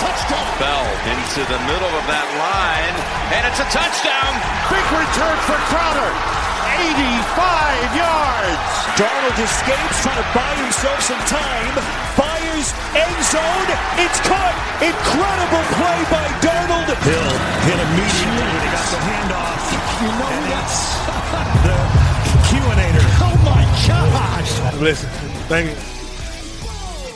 touchdown. Bell into the middle of that line, and it's a touchdown. Big return for Crowder. 85 yards. Darnold escapes, trying to buy himself some time. Fires end zone. It's caught. Incredible play by Darnold. Hill hit immediately when he got the handoff. You know who that's? The QAnator. Oh my gosh. Listen, thank you.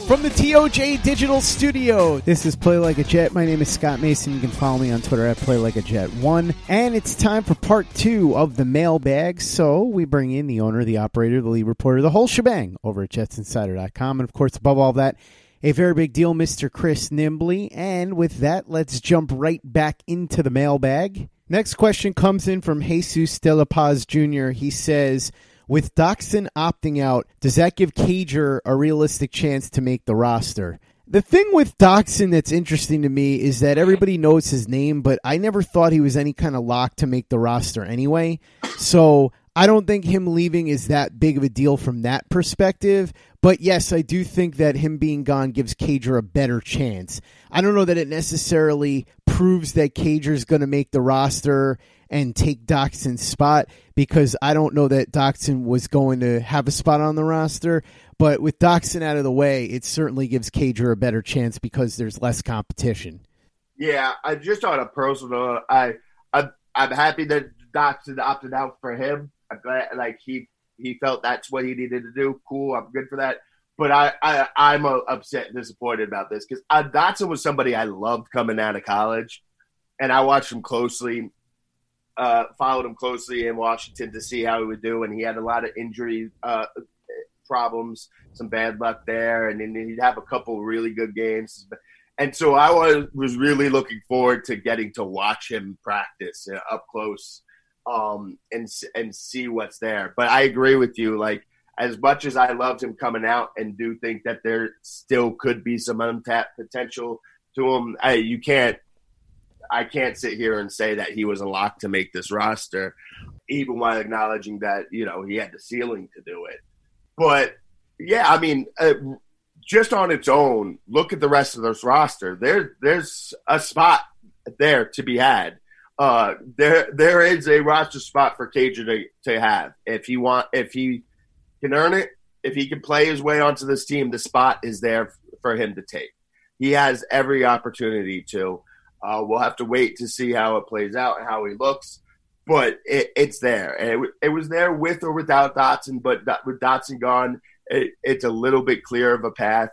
From the TOJ Digital Studio, this is Play Like a Jet. My name is Scott Mason. You can follow me on Twitter at Play Like a Jet One, and it's time for part two of the mailbag. So we bring in the owner, the operator, the lead reporter, the whole shebang over at JetsInsider.com, and of course, above all that, a very big deal, Mr. Chris Nimbley. And with that, let's jump right back into the mailbag. Next question comes in from Jesus De La Paz Jr. He says. With Doctson opting out, does that give Cager a realistic chance to make the roster? The thing with Doctson that's interesting to me is that everybody knows his name, but I never thought he was any kind of lock to make the roster anyway. So I don't think him leaving is that big of a deal from that perspective. But yes, I do think that him being gone gives Cager a better chance. I don't know that it necessarily proves that Cager's going to make the roster and take Doctson's spot because I don't know that Doctson was going to have a spot on the roster. But with Doctson out of the way, it certainly gives Cager a better chance because there's less competition. Yeah, I just on a personal, I, I I'm happy that Doctson opted out for him. I'm glad, like he he felt that's what he needed to do. Cool, I'm good for that. But I, I I'm uh, upset and disappointed about this because uh, Doctson was somebody I loved coming out of college, and I watched him closely uh, followed him closely in Washington to see how he would do, and he had a lot of injury uh, problems, some bad luck there, and then he'd have a couple really good games. And so I was was really looking forward to getting to watch him practice uh, up close um, and and see what's there. But I agree with you, like. As much as I loved him coming out and do think that there still could be some untapped potential to him, I, you can't I can't sit here and say that he was a lock to make this roster, even while acknowledging that you know he had the ceiling to do it. But yeah, I mean, uh, just on its own, look at the rest of this roster. There, there's a spot there to be had. Uh, there, there is a roster spot for Cager to, to have if he want, if he can earn it, if he can play his way onto this team, the spot is there for him to take. He has every opportunity to. Uh, we'll have to wait to see how it plays out and how he looks, but it, it's there. And it, it, was there with or without Doctson, but with Doctson gone, it, it's a little bit clear of a path.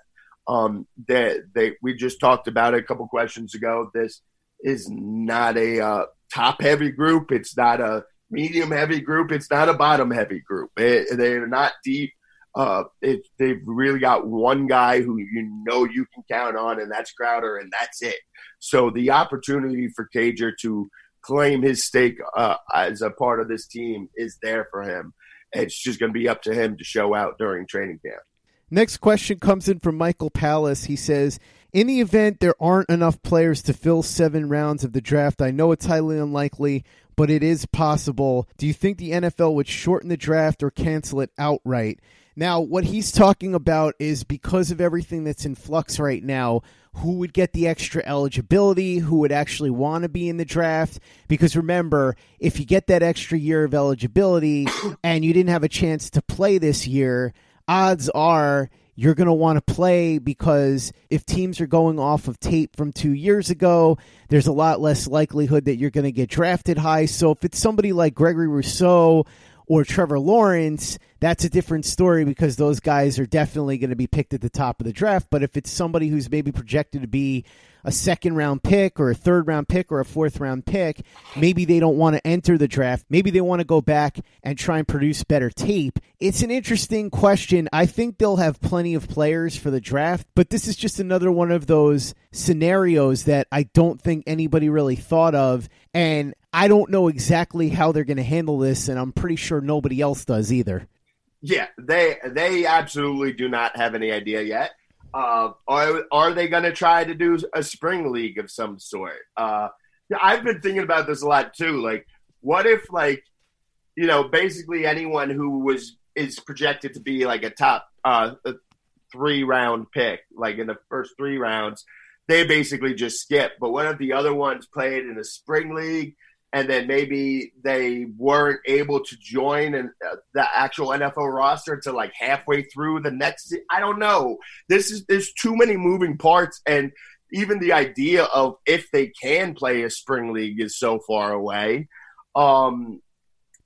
Um, that they, they, we just talked about it a couple questions ago. This is not a uh, top heavy group. It's not a medium heavy group. It's not a bottom heavy group. It, they're not deep. Uh, it, they've really got one guy who you know you can count on, and that's Crowder, and that's it. So the opportunity for Cager to claim his stake uh, as a part of this team is there for him. It's just going to be up to him to show out during training camp. Next question comes in from Michael Palace. He says, In the event there aren't enough players to fill seven rounds of the draft, I know it's highly unlikely, but it is possible. Do you think the NFL would shorten the draft or cancel it outright? Now, what he's talking about is because of everything that's in flux right now, who would get the extra eligibility, who would actually want to be in the draft. Because remember, if you get that extra year of eligibility and you didn't have a chance to play this year, odds are you're going to want to play because if teams are going off of tape from two years ago, there's a lot less likelihood that you're going to get drafted high. So if it's somebody like Gregory Rousseau or Trevor Lawrence, that's a different story because those guys are definitely going to be picked at the top of the draft. But if it's somebody who's maybe projected to be a second round pick or a third round pick or a fourth round pick, maybe they don't want to enter the draft. Maybe they want to go back and try and produce better tape. It's an interesting question. I think they'll have plenty of players for the draft, but this is just another one of those scenarios that I don't think anybody really thought of. And I don't know exactly how they're going to handle this, and I'm pretty sure nobody else does either. Yeah, they they absolutely do not have any idea yet. Uh, are are they going to try to do a spring league of some sort? Uh, I've been thinking about this a lot too. Like, what if like you know basically anyone who was is projected to be like a top uh, a three round pick, like in the first three rounds, they basically just skip. But what if the other ones played in a spring league? And then maybe they weren't able to join in, uh, the actual NFL roster to like halfway through the next. I don't know. This is there's too many moving parts, and even the idea of if they can play a spring league is so far away. Um,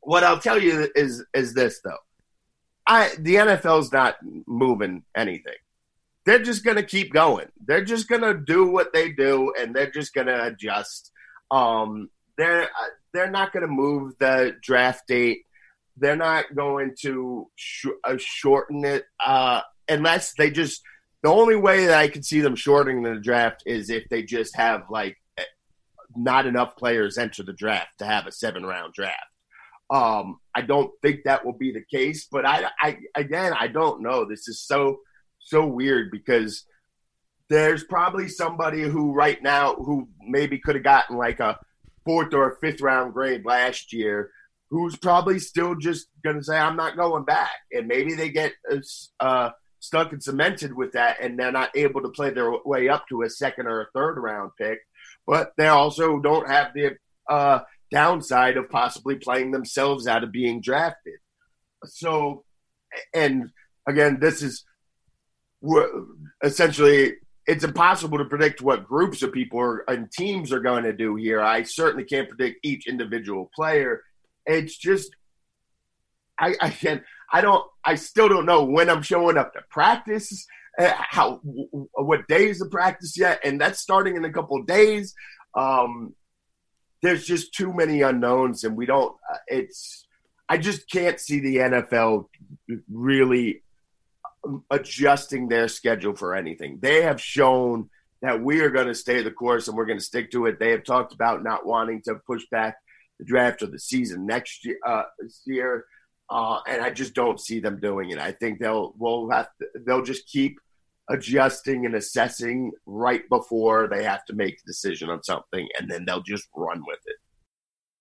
what I'll tell you is is this though, I the NFL's not moving anything. They're just gonna keep going. They're just gonna do what they do, and they're just gonna adjust. Um, they're uh, they're not going to move the draft date. They're not going to sh- uh, shorten it uh, unless they just. The only way that I can see them shortening the draft is if they just have like eh, not enough players enter the draft to have a seven round draft. Um, I don't think that will be the case, but I, I again, I don't know. This is so so weird because there's probably somebody who right now who maybe could have gotten like a fourth or fifth round grade last year who's probably still just going to say, I'm not going back. And maybe they get uh, stuck and cemented with that and they're not able to play their way up to a second or a third round pick. But they also don't have the uh, downside of possibly playing themselves out of being drafted. So, and again, this is essentially it's impossible to predict what groups of people are, and teams are going to do here. I certainly can't predict each individual player. It's just, I, I can I don't, I still don't know when I'm showing up to practice, uh, how, what days of practice yet, and that's starting in a couple days. Um, there's just too many unknowns, and we don't. Uh, it's, I just can't see the NFL really adjusting their schedule for anything. They have shown that we are going to stay the course and we're going to stick to it. They have talked about not wanting to push back the draft or the season next year. Uh, year, uh, and I just don't see them doing it. I think they'll will have to, they'll just keep adjusting and assessing right before they have to make a decision on something, and then they'll just run with it.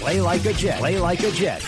Play like a Jet. Play like a Jet.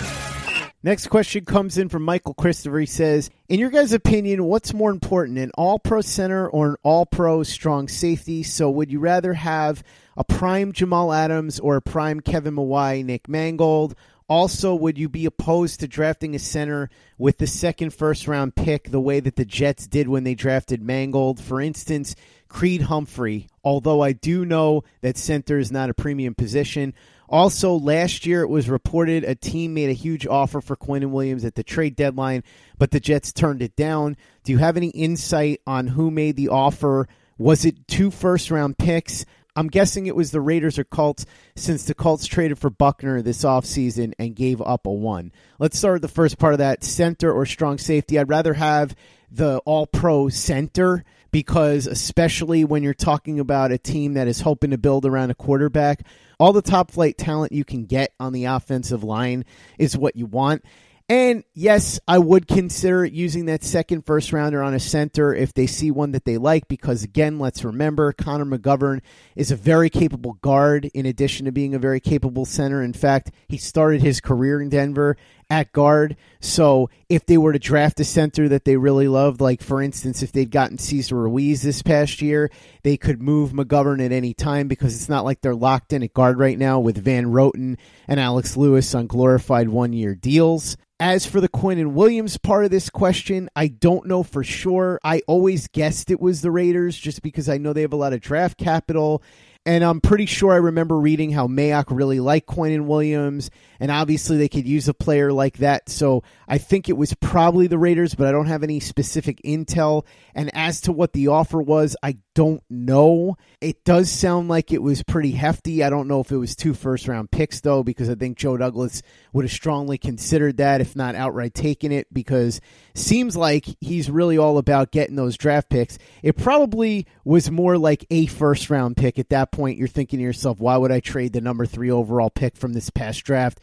Next question comes in from Michael Christopher. He says, In your guys' opinion, what's more important, an all pro center or an all pro strong safety? So would you rather have a prime Jamal Adams or a prime Kevin Mawae, Nick Mangold? Also, would you be opposed to drafting a center with the second first round pick the way that the Jets did when they drafted Mangold? For instance, Creed Humphrey, although I do know that center is not a premium position. Also, last year it was reported a team made a huge offer for Quinnen Williams at the trade deadline, but the Jets turned it down. Do you have any insight on who made the offer? Was it two first round picks? I'm guessing it was the Raiders or Colts since the Colts traded for Buckner this offseason and gave up a one. Let's start with the first part of that center or strong safety. I'd rather have the all pro center because, especially when you're talking about a team that is hoping to build around a quarterback, all the top flight talent you can get on the offensive line is what you want. And yes, I would consider using that second first rounder on a center if they see one that they like, because again, let's remember Connor McGovern is a very capable guard in addition to being a very capable center. In fact, he started his career in Denver at guard. So if they were to draft a center that they really loved, like for instance, if they'd gotten Cesar Ruiz this past year, they could move McGovern at any time because it's not like they're locked in at guard right now with Van Roten and Alex Lewis on glorified one year deals. As for the Quinnen Williams part of this question, I don't know for sure. I always guessed it was the Raiders just because I know they have a lot of draft capital and I'm pretty sure I remember reading how Mayock really liked Quinnen Williams, and obviously they could use a player like that. So I think it was probably the Raiders, but I don't have any specific intel. And as to what the offer was, I don't know. It does sound like it was pretty hefty. I don't know if it was two first round picks, though, because I think Joe Douglas would have strongly considered that, if not outright taken it, because seems like he's really all about getting those draft picks. It probably was more like a first round pick at that point you're thinking to yourself, why would I trade the number three overall pick from this past draft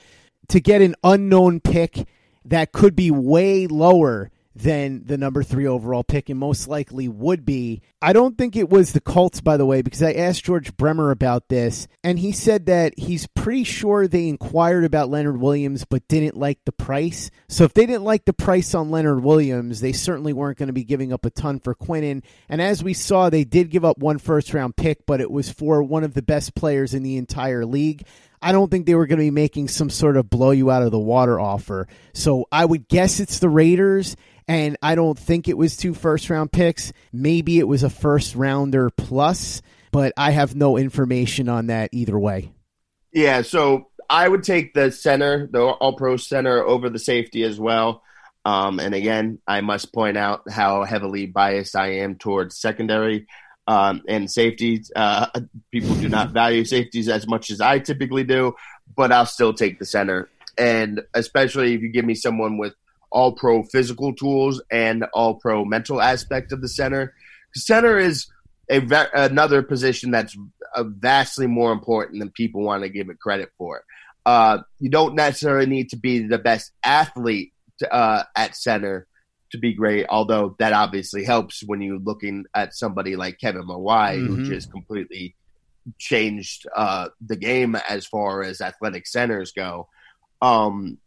to get an unknown pick that could be way lower than the number three overall pick and most likely would be. I don't think it was the Colts, by the way, because I asked George Bremer about this, and he said that he's pretty sure they inquired about Leonard Williams but didn't like the price. So if they didn't like the price on Leonard Williams, they certainly weren't going to be giving up a ton for Quinnen. And as we saw, they did give up one first round pick, but it was for one of the best players in the entire league. I don't think they were going to be making some sort of blow you out of the water offer. So I would guess it's the Raiders and I don't think it was two first round picks. Maybe it was a first rounder plus, but I have no information on that either way. Yeah, so I would take the center, the all pro center, over the safety as well. Um, and again, I must point out how heavily biased I am towards secondary um, and safeties. Uh, people do not value safeties as much as I typically do, but I'll still take the center. And especially if you give me someone with all pro physical tools and all pro mental aspect of the center. Center is a another position that's uh, vastly more important than people want to give it credit for. Uh, you don't necessarily need to be the best athlete uh, at center to be great, although that obviously helps when you're looking at somebody like Kevin Mawae, mm-hmm. who just completely changed uh, the game as far as athletic centers go. Um,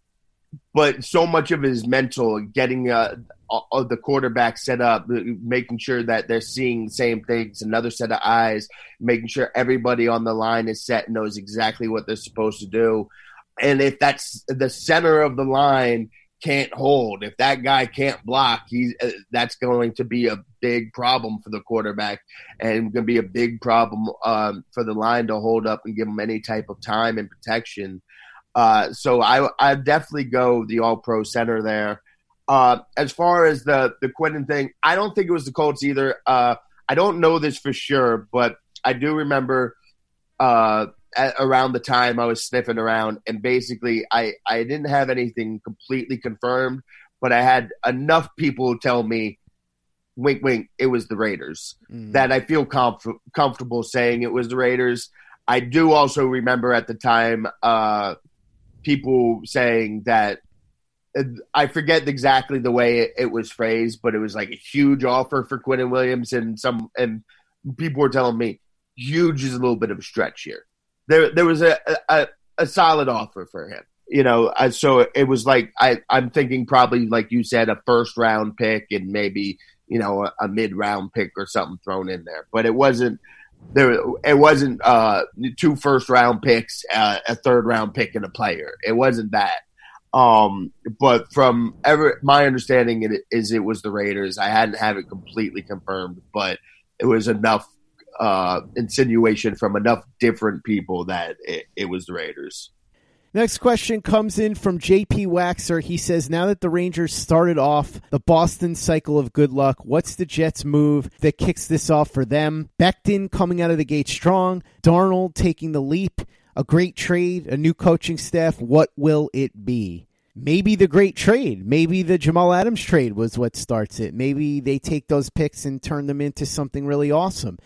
but so much of his mental, getting uh, uh, the quarterback set up, making sure that they're seeing the same things, another set of eyes, making sure everybody on the line is set and knows exactly what they're supposed to do. and if that's the center of the line can't hold, if that guy can't block, he's uh, that's going to be a big problem for the quarterback, and going to be a big problem um, for the line to hold up and give him any type of time and protection. Uh, so I I definitely go the All Pro center there. Uh, as far as the the Quinnen thing, I don't think it was the Colts either. Uh, I don't know this for sure, but I do remember uh, at, around the time I was sniffing around, and basically I I didn't have anything completely confirmed, but I had enough people tell me, wink wink, it was the Raiders. Mm. That I feel comf- comfortable saying it was the Raiders. I do also remember at the time uh, people saying that I forget exactly the way it, it, was phrased, but it was like a huge offer for Quinnen Williams, and some and people were telling me huge is a little bit of a stretch here there there was a, a, a solid offer for him. You know, so it was like I I'm thinking probably like you said a first round pick and maybe you know a, a mid round pick or something thrown in there, but it wasn't there. It wasn't uh, two first round picks, uh, a third round pick, and a player. It wasn't that. Um, but from ever my understanding it is it was the Raiders. I hadn't have it completely confirmed, but it was enough uh, insinuation from enough different people that it, it was the Raiders. Next question comes in from JP Waxer. He says, Now that the Rangers started off the Boston cycle of good luck, what's the Jets' move that kicks this off for them? Becton coming out of the gate strong, Darnold taking the leap, a great trade, a new coaching staff. What will it be? Maybe the great trade. Maybe the Jamal Adams trade was what starts it. Maybe they take those picks and turn them into something really awesome.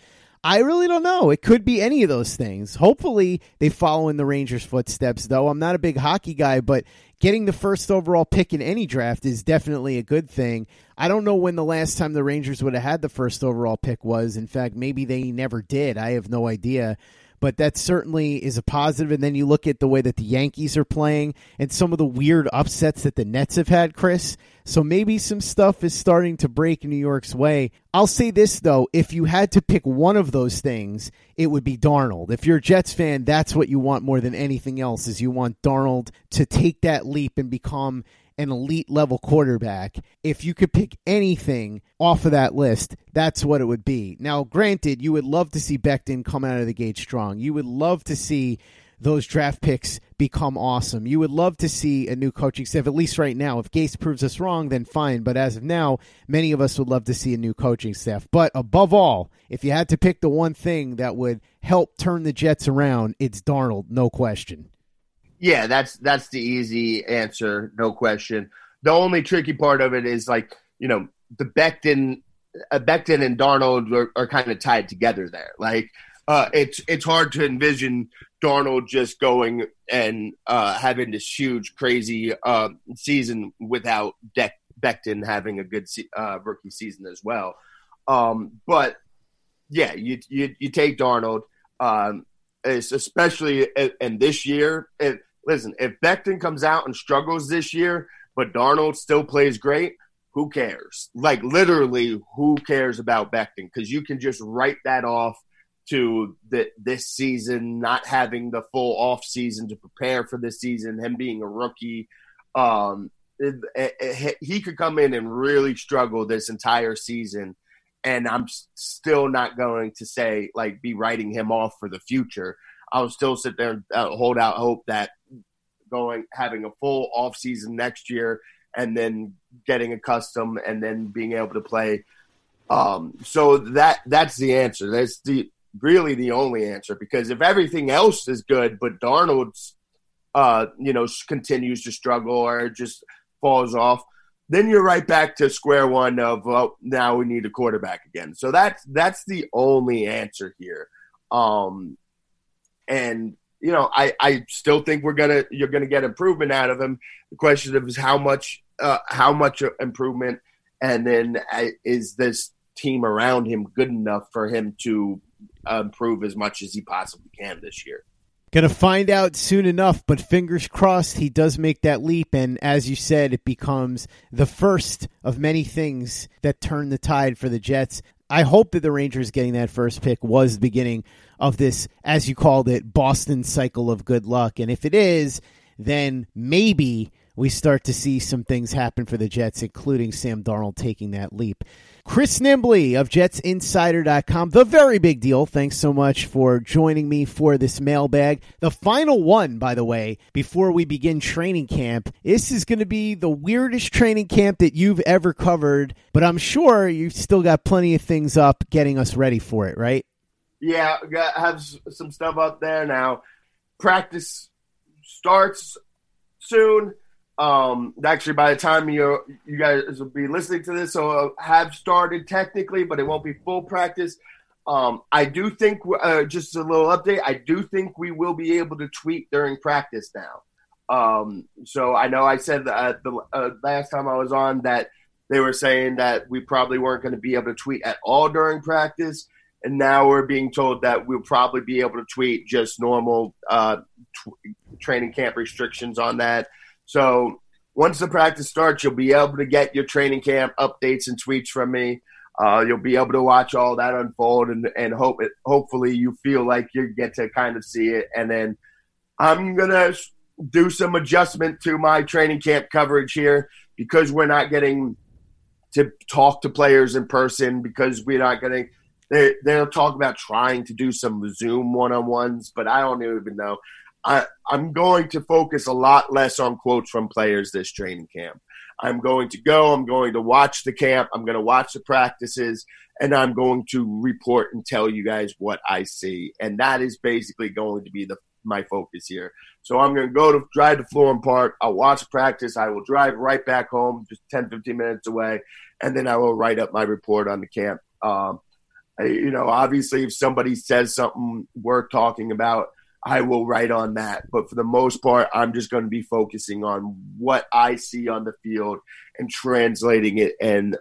I really don't know. It could be any of those things. Hopefully, they follow in the Rangers' footsteps, though. I'm not a big hockey guy, but getting the first overall pick in any draft is definitely a good thing. I don't know when the last time the Rangers would have had the first overall pick was. In fact, maybe they never did. I have no idea but that certainly is a positive. And then you look at the way that the Yankees are playing and some of the weird upsets that the Nets have had, Chris. So maybe some stuff is starting to break New York's way. I'll say this though, if you had to pick one of those things, it would be Darnold. If you're a Jets fan, that's what you want more than anything else is you want Darnold to take that leap and become an elite level quarterback, if you could pick anything off of that list, that's what it would be. Now, granted, you would love to see Becton come out of the gate strong. You would love to see those draft picks become awesome. You would love to see a new coaching staff, at least right now. If Gase proves us wrong, then fine. But as of now, many of us would love to see a new coaching staff. But above all, if you had to pick the one thing that would help turn the Jets around, it's Darnold, no question. Yeah, that's that's the easy answer, no question. The only tricky part of it is like you know the Becton, uh, Becton and Darnold are, are kind of tied together there. Like uh, it's it's hard to envision Darnold just going and uh, having this huge, crazy uh, season without De- Becton having a good se- uh, rookie season as well. Um, but yeah, you, you you take Darnold, um, especially in, in this year. It, listen, if Becton comes out and struggles this year, but Darnold still plays great, who cares? Like literally, who cares about Becton? Because you can just write that off to the, this season, not having the full off season to prepare for this season, him being a rookie. Um, it, it, it, he could come in and really struggle this entire season, and I'm still not going to say like be writing him off for the future. I'll still sit there and uh, hold out hope that going having a full off season next year and then getting accustomed and then being able to play. Um, so that that's the answer. That's the really the only answer because if everything else is good, but Darnold's uh, you know continues to struggle or just falls off, then you're right back to square one of well, now we need a quarterback again. So that's that's the only answer here. Um, and you know, I, I still think we're gonna you're gonna get improvement out of him. The question is how much uh, how much improvement, and then uh, is this team around him good enough for him to uh, improve as much as he possibly can this year? Gonna find out soon enough, but fingers crossed he does make that leap. And as you said, it becomes the first of many things that turn the tide for the Jets. I hope that the Rangers getting that first pick was the beginning of this, as you called it, Boston cycle of good luck. And if it is, then maybe we start to see some things happen for the Jets, including Sam Darnold taking that leap. Chris Nimbley of JetsInsider.com, the very big deal. Thanks so much for joining me for this mailbag. The final one, by the way, before we begin training camp. This is going to be the weirdest training camp that you've ever covered, but I'm sure you've still got plenty of things up getting us ready for it, right? Yeah, got have some stuff up there now. Practice starts soon. Um, actually, by the time you you guys will be listening to this, so uh, have started technically, but it won't be full practice. Um, I do think uh, just a little update. I do think we will be able to tweet during practice now. Um, so I know I said that the uh, last time I was on that they were saying that we probably weren't going to be able to tweet at all during practice, and now we're being told that we'll probably be able to tweet just normal uh, t- training camp restrictions on that. So once the practice starts, you'll be able to get your training camp updates and tweets from me. Uh, you'll be able to watch all that unfold, and and hope it, hopefully you feel like you get to kind of see it. And then I'm gonna do some adjustment to my training camp coverage here because we're not getting to talk to players in person because we're not getting. They they'll talk about trying to do some Zoom one on ones, but I don't even know. I, I'm going to focus a lot less on quotes from players this training camp. I'm going to go, I'm going to watch the camp, I'm going to watch the practices, and I'm going to report and tell you guys what I see. And that is basically going to be the my focus here. So I'm going to go to drive to Florham Park. I'll watch practice. I will drive right back home, just 10, 15 minutes away, and then I will write up my report on the camp. Um, you know, obviously, if somebody says something worth talking about, I will write on that. But for the most part, I'm just going to be focusing on what I see on the field and translating it and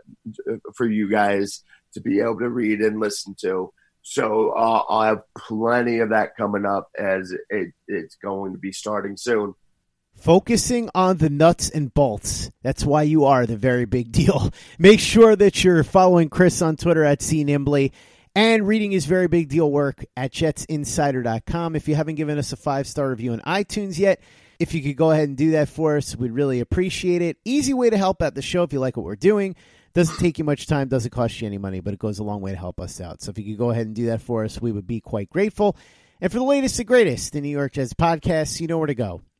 uh, for you guys to be able to read and listen to. So uh, I'll have plenty of that coming up as it, it's going to be starting soon. Focusing on the nuts and bolts. That's why you are the very big deal. Make sure that you're following Chris on Twitter at CNimbley and reading his very big deal work at jetsinsider.com. If you haven't given us a five star review on iTunes yet, if you could go ahead and do that for us, we'd really appreciate it. Easy way to help out the show if you like what we're doing. Doesn't take you much time, doesn't cost you any money, but it goes a long way to help us out. So if you could go ahead and do that for us, we would be quite grateful. And for the latest and greatest in New York Jets podcasts, you know where to go.